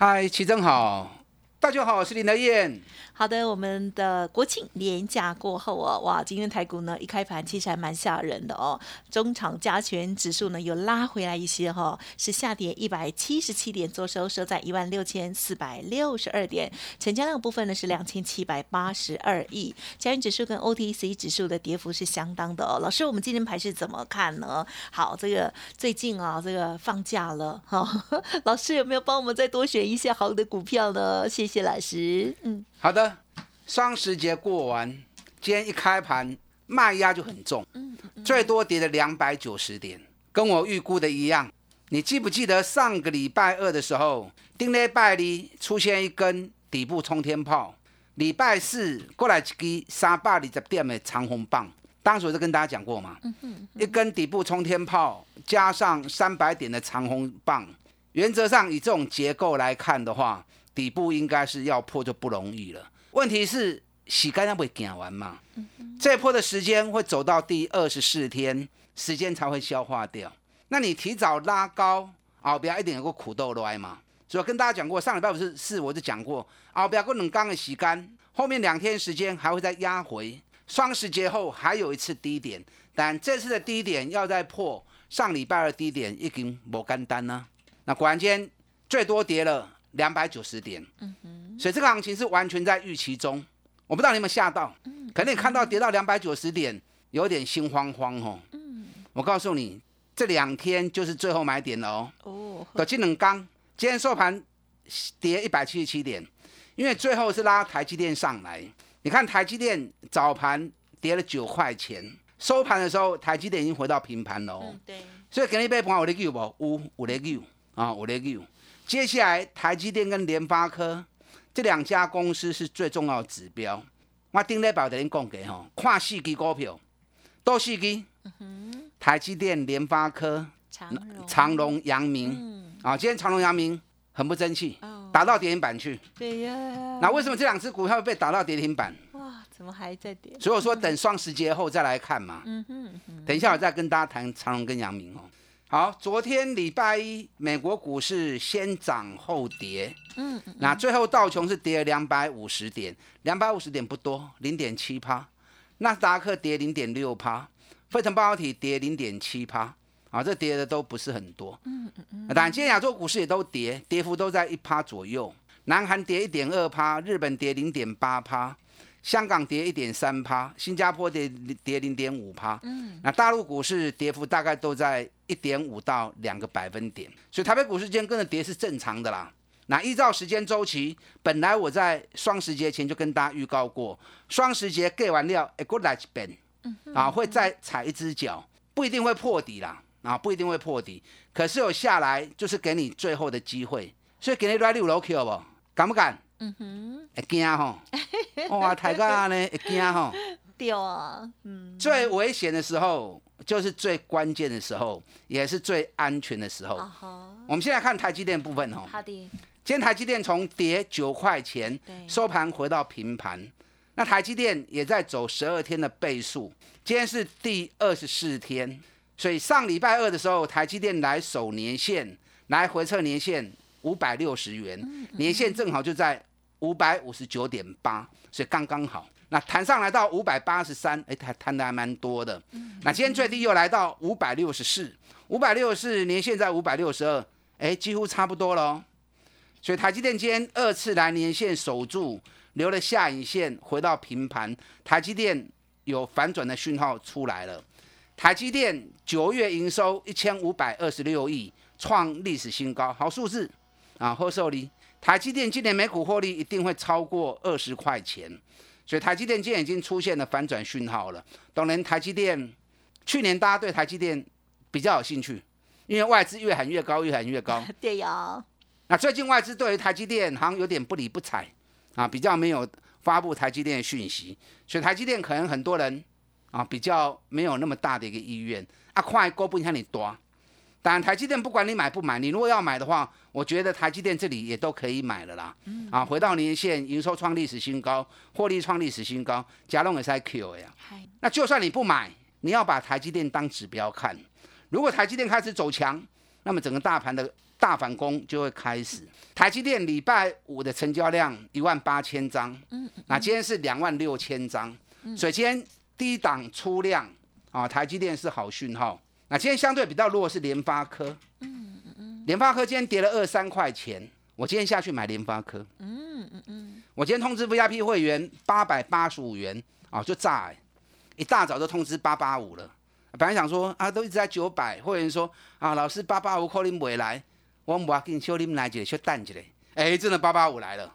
嗨，齐正好。大家好，我是林德燕。好的，我们的国庆年假过后哦，哇，今天台股呢一开盘其实还蛮吓人的哦，中场加权指数呢又拉回来一些哈，是下跌一百七十七点，做收收在一万六千四百六十二点，成交量部分呢是两千七百八十二亿，加权指数跟 OTC 指数的跌幅是相当的哦。老师，我们今天盘是怎么看呢？好，这个最近啊，这个放假了哈，老师有没有帮我们再多选一些好的股票呢？谢谢老师，嗯。好的，双十节过完，今天一开盘卖压就很重，最多跌了两百九十点，跟我预估的一样。你记不记得上个礼拜二的时候，丁内拜里出现一根底部冲天炮，礼拜四过来一根三百二十点的长红棒，当时我就跟大家讲过嘛，一根底部冲天炮加上三百点的长红棒，原则上以这种结构来看的话。底部应该是要破就不容易了。问题是洗干净会减完嘛？这破的时间会走到第二十四天，时间才会消化掉。那你提早拉高，后边一定有个苦豆来嘛？所以跟大家讲过，上礼拜五是是我就讲过，后边个冷刚的洗干，后面两天时间还会再压回。双十节后还有一次低点，但这次的低点要再破上礼拜二低点，已经无干单呢。那果然间最多跌了。两百九十点，嗯哼，所以这个行情是完全在预期中。我不知道你有没有吓到，可能你看到跌到两百九十点，有点心慌慌哦。嗯，我告诉你，这两天就是最后买点了哦。哦，的金冷钢今天收盘跌一百七十七点，因为最后是拉台积电上来。你看台积电早盘跌了九块钱，收盘的时候台积电已经回到平盘了哦。对，所以给你一杯盘，我的 Q 不？五五的 Q 啊，五的 Q。接下来，台积电跟联发科这两家公司是最重要的指标。我顶礼拜跟讲给吼，跨四支股票，多四支。台积电、联发科、长隆、阳明。啊，今天长隆、阳明很不争气，打到跌停板去。对呀。那为什么这两只股票被打到跌停板？哇，怎么还在跌？所以我说等双十节后再来看嘛。嗯哼。等一下我再跟大家谈长隆跟阳明哦。好，昨天礼拜一，美国股市先涨后跌，嗯，嗯那最后道琼是跌了两百五十点，两百五十点不多，零点七趴，纳斯达克跌零点六趴，费城半导体跌零点七趴，啊，这跌的都不是很多，嗯嗯嗯，当然今天亚洲股市也都跌，跌幅都在一趴左右，南韩跌一点二趴，日本跌零点八趴。香港跌一点三趴，新加坡跌跌零点五趴，嗯，那大陆股市跌幅大概都在一点五到两个百分点，所以台北股市今天跟着跌是正常的啦。那依照时间周期，本来我在双十节前就跟大家预告过，双十节盖完料，a good like ben，啊，会再踩一只脚，不一定会破底啦，啊，不一定会破底，可是有下来就是给你最后的机会，所以给你来六楼 Q 不？敢不敢？嗯哼，会惊吼，哇，太假呢，会惊吼。对啊，嗯。最危险的时候，就是最关键的时候，也是最安全的时候。我们现在看台积电部分哦。好的。今天台积电从跌九块钱，收盘回到平盘。那台积电也在走十二天的倍数，今天是第二十四天，所以上礼拜二的时候，台积电来守年线，来回测年线五百六十元，年线正好就在。五百五十九点八，所以刚刚好。那弹上来到五百八十三，哎，弹弹的还蛮多的。那今天最低又来到五百六十四，五百六十四年现在五百六十二，哎，几乎差不多了。所以台积电今天二次来年线守住，留了下影线，回到平盘。台积电有反转的讯号出来了。台积电九月营收一千五百二十六亿，创历史新高，好数字啊，贺寿利。台积电今年每股获利一定会超过二十块钱，所以台积电今天已经出现了反转讯号了。当然，台积电去年大家对台积电比较有兴趣，因为外资越喊越高，越喊越高。对呀。那最近外资对于台积电好像有点不理不睬啊，比较没有发布台积电的讯息，所以台积电可能很多人啊比较没有那么大的一个意愿啊，快高不像你多。当然，台积电不管你买不买，你如果要买的话，我觉得台积电这里也都可以买了啦。啊，回到年线，营收创历史新高，获利创历史新高，加隆也是 Q 呀。那就算你不买，你要把台积电当指标看。如果台积电开始走强，那么整个大盘的大反攻就会开始。台积电礼拜五的成交量一万八千张，嗯，那今天是两万六千张，所以今天低档出量啊，台积电是好讯号。那今天相对比较弱是联发科，嗯嗯嗯，联发科今天跌了二三块钱，我今天下去买联发科，嗯嗯嗯，我今天通知 VIP 会员八百八十五元啊，就炸，一大早就通知八八五了，本来想说啊，都一直在九百，会员说啊，老师八八五可能不会来，我唔要紧，小你们来一个，小等一下，哎，真的八八五来了，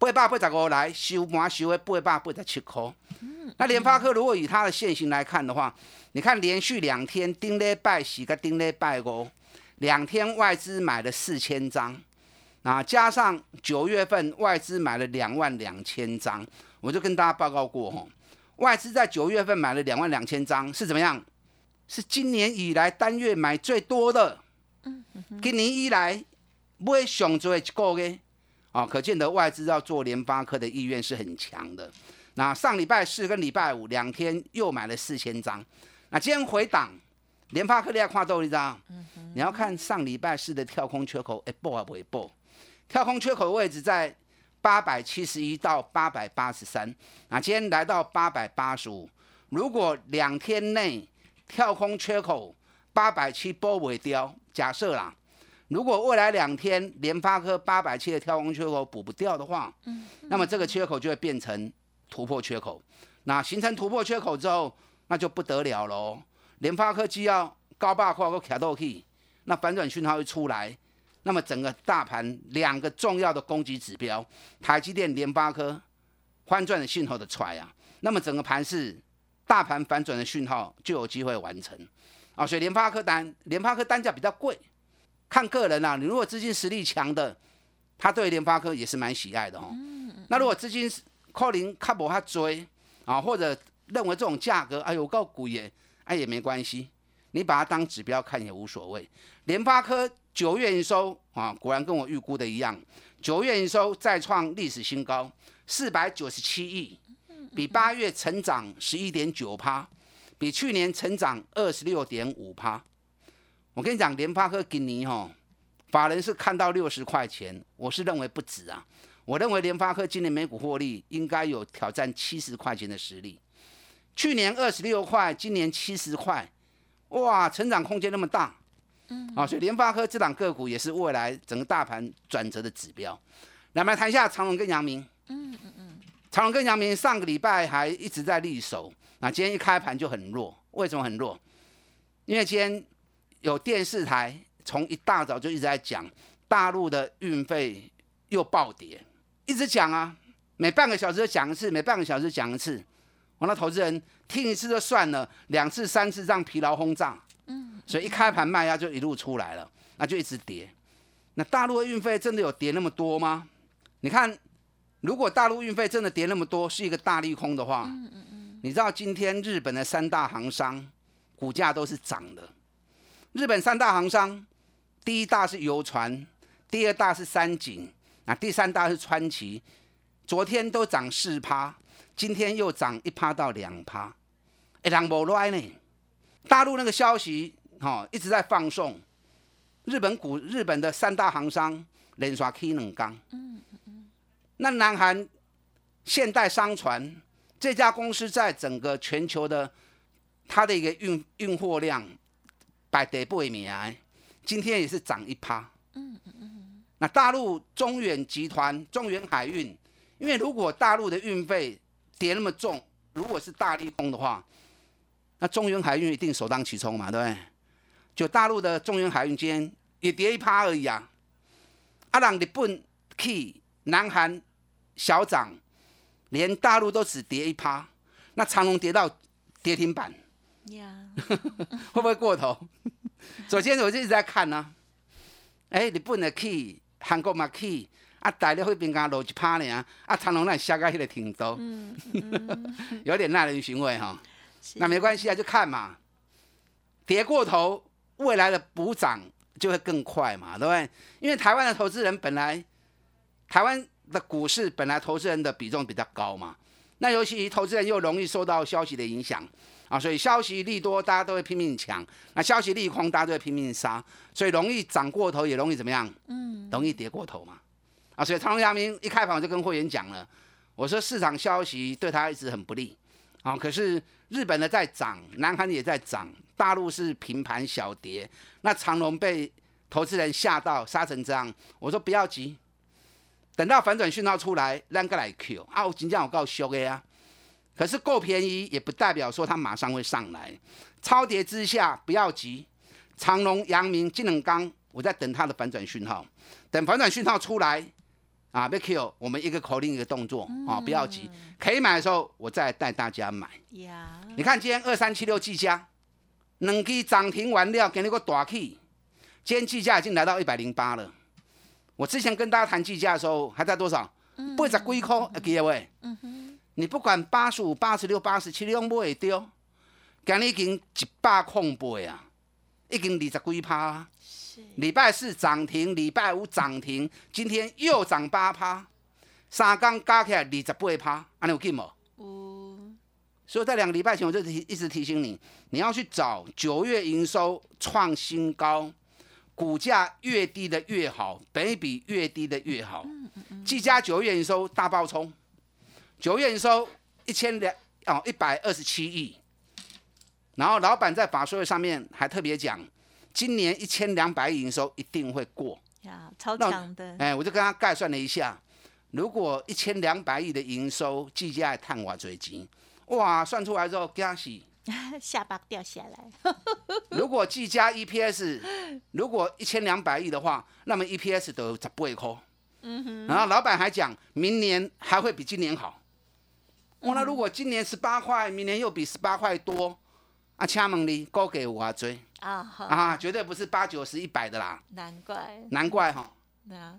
八百八十五来收盘收的八百八十七块，那联发科如果以它的现形来看的话。你看，连续两天丁咧拜喜跟丁咧拜哦，两天外资买了四千张，啊，加上九月份外资买了两万两千张，我就跟大家报告过吼，外资在九月份买了两万两千张是怎么样？是今年以来单月买最多的，嗯，今年以来买上最一个月，啊，可见得外资要做联发科的意愿是很强的。那上礼拜四跟礼拜五两天又买了四千张。那今天回档，联发科你要看到一张，你要看上礼拜四的跳空缺口，一爆啊不会爆？跳空缺口的位置在八百七十一到八百八十三，那今天来到八百八十五。如果两天内跳空缺口八百七波尾掉，假设啦，如果未来两天联发科八百七的跳空缺口补不掉的话，嗯那么这个缺口就会变成突破缺口。那形成突破缺口之后，那就不得了喽！联发科技要高霸跨过卡豆 K，，那反转讯号一出来，那么整个大盘两个重要的攻击指标，台积电、联发科翻转的信号的出来啊，那么整个盘是大盘反转的讯号就有机会完成啊！所以联发科单联发科单价比较贵，看个人啊，你如果资金实力强的，他对联发科也是蛮喜爱的哦。那如果资金靠零卡无他追啊，或者认为这种价格，哎呦够贵耶，哎也没关系，你把它当指标看也无所谓。联发科九月营收啊，果然跟我预估的一样，九月营收再创历史新高，四百九十七亿，比八月成长十一点九趴，比去年成长二十六点五趴。我跟你讲，联发科给你哈，法人是看到六十块钱，我是认为不止啊，我认为联发科今年每股获利应该有挑战七十块钱的实力。去年二十六块，今年七十块，哇，成长空间那么大，嗯，啊，所以联发科这档个股也是未来整个大盘转折的指标。来，我们谈一下长隆跟阳明，嗯嗯嗯，长隆跟阳明上个礼拜还一直在立守，那今天一开盘就很弱，为什么很弱？因为今天有电视台从一大早就一直在讲大陆的运费又暴跌，一直讲啊，每半个小时就讲一次，每半个小时讲一次。我那投资人听一次就算了，两次、三次这样疲劳轰炸，嗯，所以一开盘卖压就一路出来了，那就一直跌。那大陆的运费真的有跌那么多吗？你看，如果大陆运费真的跌那么多，是一个大利空的话，嗯嗯嗯，你知道今天日本的三大行商股价都是涨的。日本三大行商，第一大是游船，第二大是三井，那第三大是川崎，昨天都涨四趴。今天又涨一趴到两趴，哎，两波来呢。大陆那个消息，哈，一直在放送。日本股，日本的三大行商连刷 K 冷钢。嗯嗯嗯。那南韩现代商船这家公司在整个全球的它的一个运运货量百得不为名，今天也是涨一趴。嗯嗯嗯。那大陆中远集团、中远海运，因为如果大陆的运费跌那么重，如果是大利空的话，那中远海运一定首当其冲嘛，对不对？就大陆的中远海运今天也跌一趴而已啊。阿朗日本 key 南韩小涨，连大陆都只跌一趴，那长隆跌到跌停板，呀，会不会过头？昨天我就一直在看呢，哎，日本的 key 韩国嘛去，啊，大陆迄边敢落一趴呢，啊，长隆那下个迄个程度，有点耐人寻味哈。那没关系啊，就看嘛，跌过头，未来的补涨就会更快嘛，对不对？因为台湾的投资人本来，台湾的股市本来投资人的比重比较高嘛，那尤其投资人又容易受到消息的影响啊，所以消息利多，大家都会拼命抢；那消息利空，大家都会拼命杀，所以容易涨过头，也容易怎么样？嗯，容易跌过头嘛。啊，所以长隆、阳明一开盘我就跟会员讲了，我说市场消息对他一直很不利啊，可是。日本的在涨，南韩也在涨，大陆是平盘小跌。那长隆被投资人吓到杀成这样，我说不要急，等到反转讯号出来，让个来 Q 啊！我今天我告诉的呀，可是够便宜也不代表说它马上会上来。超跌之下不要急，长隆、阳明、金能钢，我在等它的反转讯号，等反转讯号出来。啊，别 Q，我们一个口令一个动作啊，不要急，可以买的时候我再带大家买。呀，你看今天二三七六计价，两支涨停完料给你个大 K，今天计价已经来到一百零八了。我之前跟大家谈计价的时候还在多少？八十几块，记得喂。嗯哼。你不管八十五、八十六、八十七，你拢买会丢。今日已经一百空倍啊，已经二十几趴。礼拜四涨停，礼拜五涨停，今天又涨八趴，三天加起来二十八趴，安尼有劲无？嗯。所以在两个礼拜前，我就提一直提醒你，你要去找九月营收创新高，股价越低的越好，本比越低的越好。嗯嗯嗯。技嘉九月营收大爆冲，九月营收一千两哦一百二十七亿，然后老板在法说会上面还特别讲。今年一千两百亿营收一定会过呀，超强的。哎，我就跟他概算了一下，如果一千两百亿的营收，计价探我最金，哇，算出来之后，惊喜，下巴掉下来。如果计价 EPS，如果一千两百亿的话，那么 EPS 都十八块。嗯哼。然后老板还讲，明年还会比今年好。哇，那如果今年十八块，明年又比十八块多，啊，请问你高给我追？啊啊，绝对不是八九十一百的啦，难怪，难怪哈，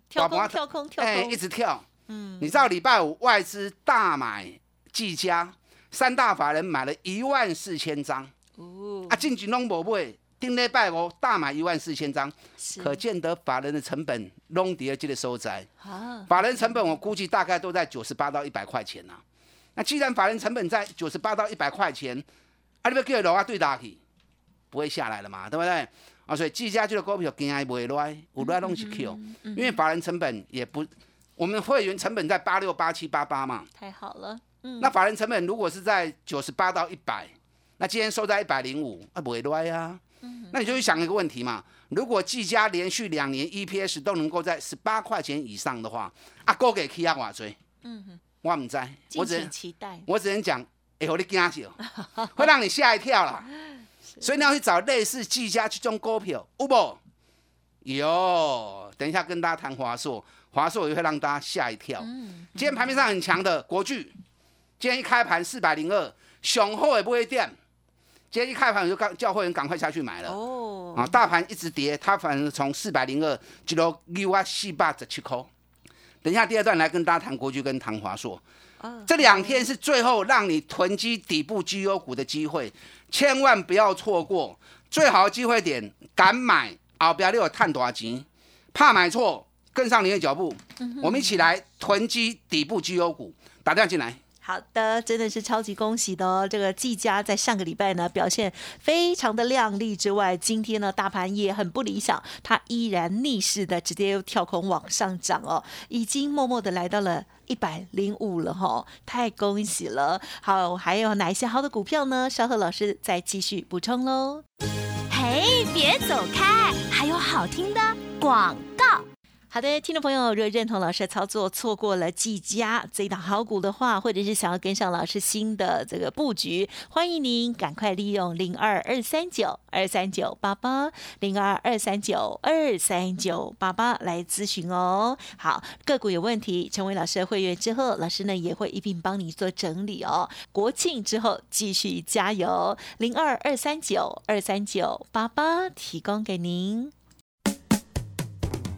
跳空跳空跳空，哎，一直跳，嗯，你知道礼拜五外资大买技嘉，三大法人买了一万四千张，哦，啊，进去拢无买，顶礼拜五大买一万四千张，可见得法人的成本拢跌这个收窄，啊，法人成本我估计大概都在九十八到一百块钱呐，那既然法人成本在九十八到一百块钱，啊，你要叫落啊对打起？不会下来了嘛，对不对？啊，所以技嘉这个股票今还不会落，有落拢是 Q，因为法人成本也不，我们会员成本在八六八七八八嘛，太好了，嗯，那法人成本如果是在九十八到一百，那今天收在一百零五，啊不会落呀，嗯，那你就去想一个问题嘛，如果技嘉连续两年 EPS 都能够在十八块钱以上的话，啊，够给 K 亚瓦追，嗯哼，我唔知，我只能期待，我只能讲，哎，我你惊死哦，会让你吓一跳啦。所以你要去找类似技嘉这种股票，有不？有。等一下跟大家谈华硕，华硕也会让大家吓一跳。今天盘面上很强的国巨，今天一开盘四百零二，雄厚也不会跌。今天一开盘我就刚叫会员赶快下去买了。哦。啊，大盘一直跌，它反正从四百零二跌到六啊四百十七块。等一下第二段来跟大家谈国巨跟唐华硕。这两天是最后让你囤积底部绩优股的机会。千万不要错过最好的机会点，敢买啊！不要有探多少钱，怕买错，跟上您的脚步，我们一起来囤积底部绩优股，打电话进来。好的，真的是超级恭喜的哦！这个技嘉在上个礼拜呢表现非常的亮丽之外，今天呢大盘也很不理想，它依然逆势的直接又跳空往上涨哦，已经默默的来到了一百零五了哈，太恭喜了！好，还有哪一些好的股票呢？稍后老师再继续补充喽。嘿，别走开，还有好听的广告。好的，听众朋友，如果认同老师的操作，错过了季佳这一档好股的话，或者是想要跟上老师新的这个布局，欢迎您赶快利用零二二三九二三九八八零二二三九二三九八八来咨询哦。好，个股有问题，成为老师的会员之后，老师呢也会一并帮你做整理哦。国庆之后继续加油，零二二三九二三九八八提供给您。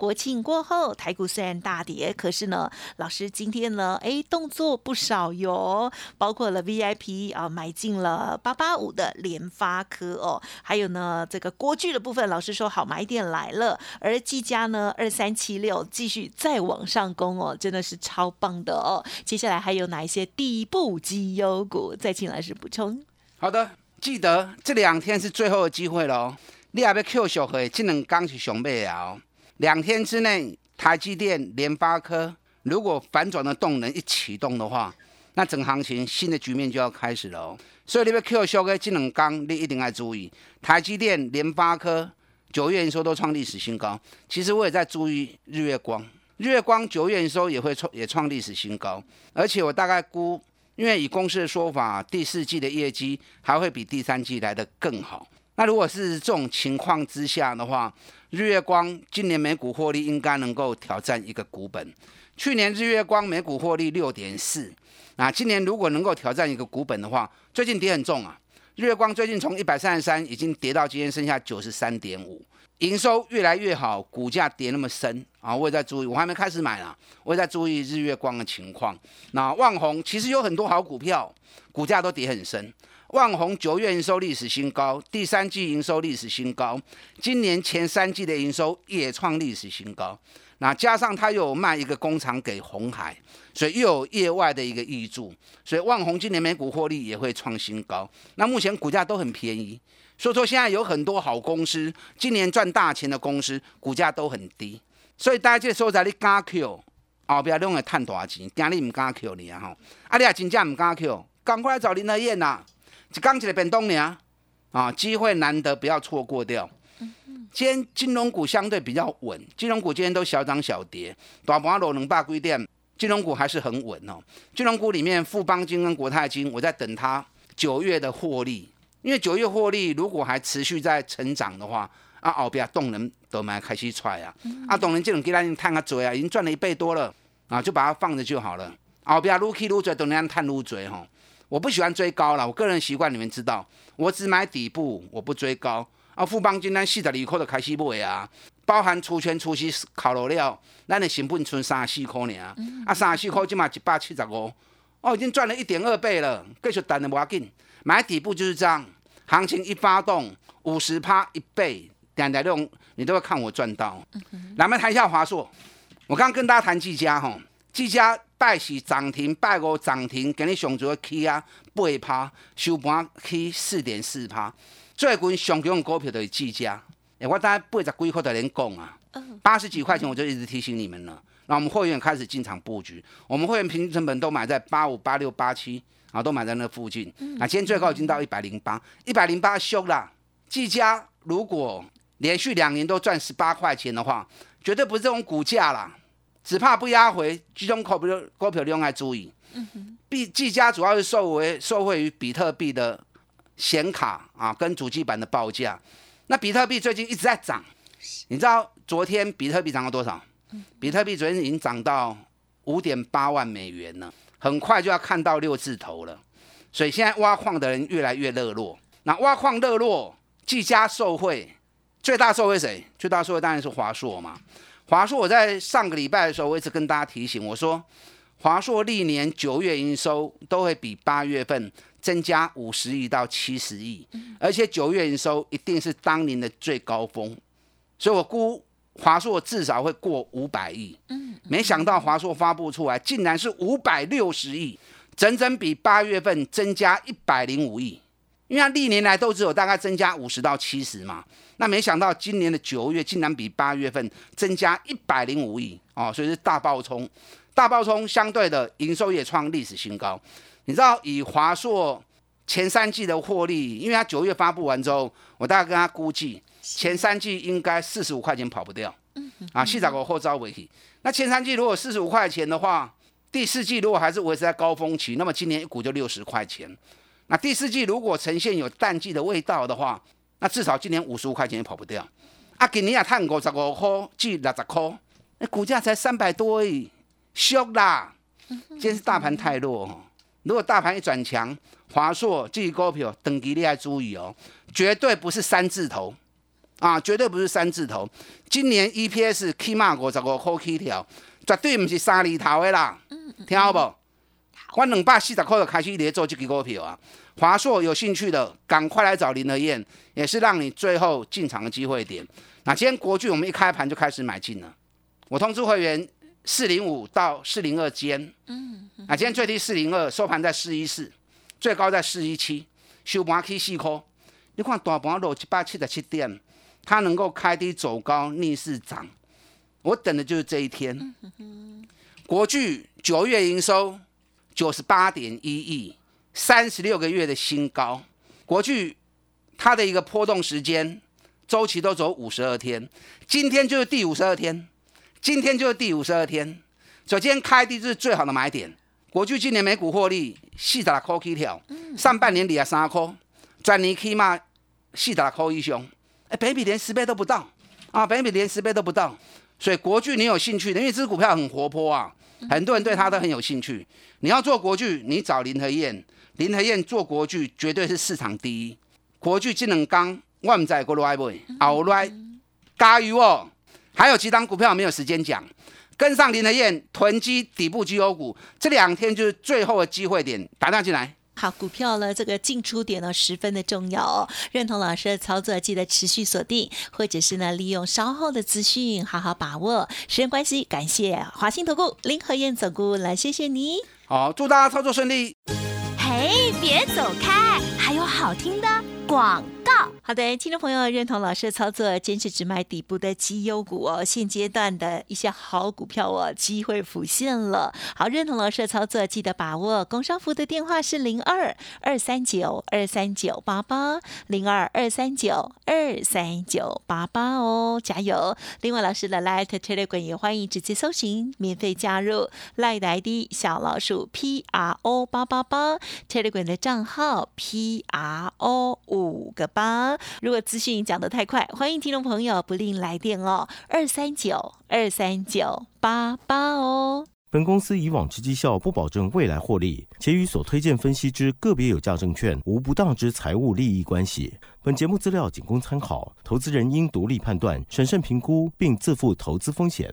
国庆过后，台股虽然大跌，可是呢，老师今天呢，哎，动作不少哟，包括了 VIP 啊，买进了八八五的联发科哦，还有呢，这个国具的部分，老师说好买点来了，而技嘉呢，二三七六继续再往上攻哦，真的是超棒的哦。接下来还有哪一些底部绩优股？再请老师补充。好的，记得这两天是最后的机会喽，你还要 Q 小黑，这两刚是上尾啊。两天之内，台积电、联发科如果反转的动能一启动的话，那整行情新的局面就要开始了哦。所以你要 Q 小的这两刚，你一定要注意。台积电、联发科九月营收都创历史新高，其实我也在注意日月光，日月光九月营收也会创也创历史新高，而且我大概估，因为以公司的说法，第四季的业绩还会比第三季来的更好。那如果是这种情况之下的话，日月光今年每股获利应该能够挑战一个股本。去年日月光每股获利六点四，那今年如果能够挑战一个股本的话，最近跌很重啊。日月光最近从一百三十三已经跌到今天剩下九十三点五，营收越来越好，股价跌那么深啊，我也在注意，我还没开始买呢，我也在注意日月光的情况。那万红其实有很多好股票，股价都跌很深。万宏九月营收历史新高，第三季营收历史新高，今年前三季的营收也创历史新高。那加上他又卖一个工厂给红海，所以又有业外的一个益助，所以万宏今年每股获利也会创新高。那目前股价都很便宜，所以说现在有很多好公司，今年赚大钱的公司股价都很低。所以大家这时候在你敢 Q，后边拢会赚大钱，惊你唔敢 Q 你啊吼！啊，你啊真正唔敢 Q，赶快来找林德燕呐！刚起来变动呢，啊，机会难得，不要错过掉。今天金融股相对比较稳，金融股今天都小涨小跌，大盘落两百几点，金融股还是很稳哦。金融股里面，富邦金跟国泰金，我在等它九月的获利，因为九月获利如果还持续在成长的话，啊，后边动能都蛮开始出来啊，啊，动能这种给咱探个嘴啊，已经赚了一倍多了啊，就把它放着就好了。后边撸起撸嘴，都能探撸嘴吼。我不喜欢追高了，我个人习惯你们知道，我只买底部，我不追高。啊，富邦今天四十二块就开始买啊，包含除权除息考了了，咱的成本存三十四块呢，啊，三十四块就买一百七十五，哦，已经赚了一点二倍了，继续等的不要紧，买底部就是这样，行情一发动，五十趴一倍，两点六，你都会看我赚到。来，我们谈一下华硕，我刚刚跟大家谈技嘉哈，技嘉。拜四涨停，拜五涨停，今日上最起啊八趴，收盘起四点四趴。最近上强股票就是技嘉，哎，我大概八十几块在连讲啊，八十几块钱我就一直提醒你们了。那我们会员开始进场布局，我们会员平均成本都买在八五、八六、八七，啊，都买在那附近。那今天最高已经到一百零八，一百零八修了。技嘉如果连续两年都赚十八块钱的话，绝对不是这种股价啦。只怕不压回，这种股票股票你用来注意。嗯哼，币技嘉主要是受为受惠于比特币的显卡啊，跟主机板的报价。那比特币最近一直在涨，你知道昨天比特币涨了多少？比特币昨天已经涨到五点八万美元了，很快就要看到六字头了。所以现在挖矿的人越来越热络。那挖矿热络，技嘉受惠，最大受惠谁？最大受惠当然是华硕嘛。华硕，我在上个礼拜的时候，我一直跟大家提醒，我说华硕历年九月营收都会比八月份增加五十亿到七十亿，而且九月营收一定是当年的最高峰，所以我估华硕至少会过五百亿，嗯，没想到华硕发布出来竟然是五百六十亿，整整比八月份增加一百零五亿，因为它历年来都只有大概增加五十到七十嘛，那没想到今年的九月竟然比八月份增加一百零五亿哦，所以是大爆冲，大爆冲相对的营收也创历史新高，你知道以华硕前三季的获利，因为它九月发布完之后，我大概跟他估计。前三季应该四十五块钱跑不掉，啊，细仔股后招尾气。那前三季如果四十五块钱的话，第四季如果还是维持在高峰期，那么今年一股就六十块钱。那第四季如果呈现有淡季的味道的话，那至少今年五十五块钱也跑不掉。啊，今年也探五十五块至六十块，那股价才三百多，俗啦。今天是大盘太弱，如果大盘一转强，华硕这些股票等级你要注意哦，绝对不是三字头。啊，绝对不是三字头。今年 EPS 起码五十五块起跳，绝对不是三厘头的啦。听好不？我两百四十块就开始在做这个股票啊。华硕有兴趣的，赶快来找林德燕，也是让你最后进场的机会点。那今天国巨我们一开盘就开始买进了，我通知会员四零五到四零二间。嗯。那今天最低四零二，收盘在四一四，最高在四一七，收盘起四块。你看大盘落一百七十七点。它能够开低走高逆势涨，我等的就是这一天。国巨九月营收九十八点一亿，三十六个月的新高。国巨它的一个波动时间周期都走五十二天，今天就是第五十二天，今天就是第五十二天。首先开低是最好的买点。国巨今年每股获利四十六块起跳，上半年里啊三块，转年起码四十六块以上。哎，北比连十倍都不到啊！北比连十倍都不到，所以国巨你有兴趣的，因为这支股票很活泼啊，很多人对他都很有兴趣。你要做国剧，你找林和燕，林和燕做国剧绝对是市场第一。国剧智能钢，我们在国内买，好来加油哦！还有几档股票没有时间讲，跟上林和燕囤积底部绩优股，这两天就是最后的机会点，打电进来。好，股票呢，这个进出点呢十分的重要哦。认同老师的操作，记得持续锁定，或者是呢利用稍后的资讯，好好把握。时间关系，感谢华信投顾林和燕总顾来，谢谢你。好，祝大家操作顺利。嘿，别走开，还有好听的广。好的，听众朋友认同老师的操作，坚持只买底部的绩优股哦。现阶段的一些好股票哦，机会浮现了。好，认同老师的操作，记得把握。工商服的电话是零二二三九二三九八八零二二三九二三九八八哦，加油！另外，老师的 Light Telegram 也欢迎直接搜寻，免费加入 Light ID 小老鼠 P R O 八八八 Telegram 的账号 P R O 五个八。啊！如果资讯讲得太快，欢迎听众朋友不吝来电哦，二三九二三九八八哦。本公司以往之绩效不保证未来获利，且与所推荐分析之个别有价证券无不当之财务利益关系。本节目资料仅供参考，投资人应独立判断、审慎评估，并自负投资风险。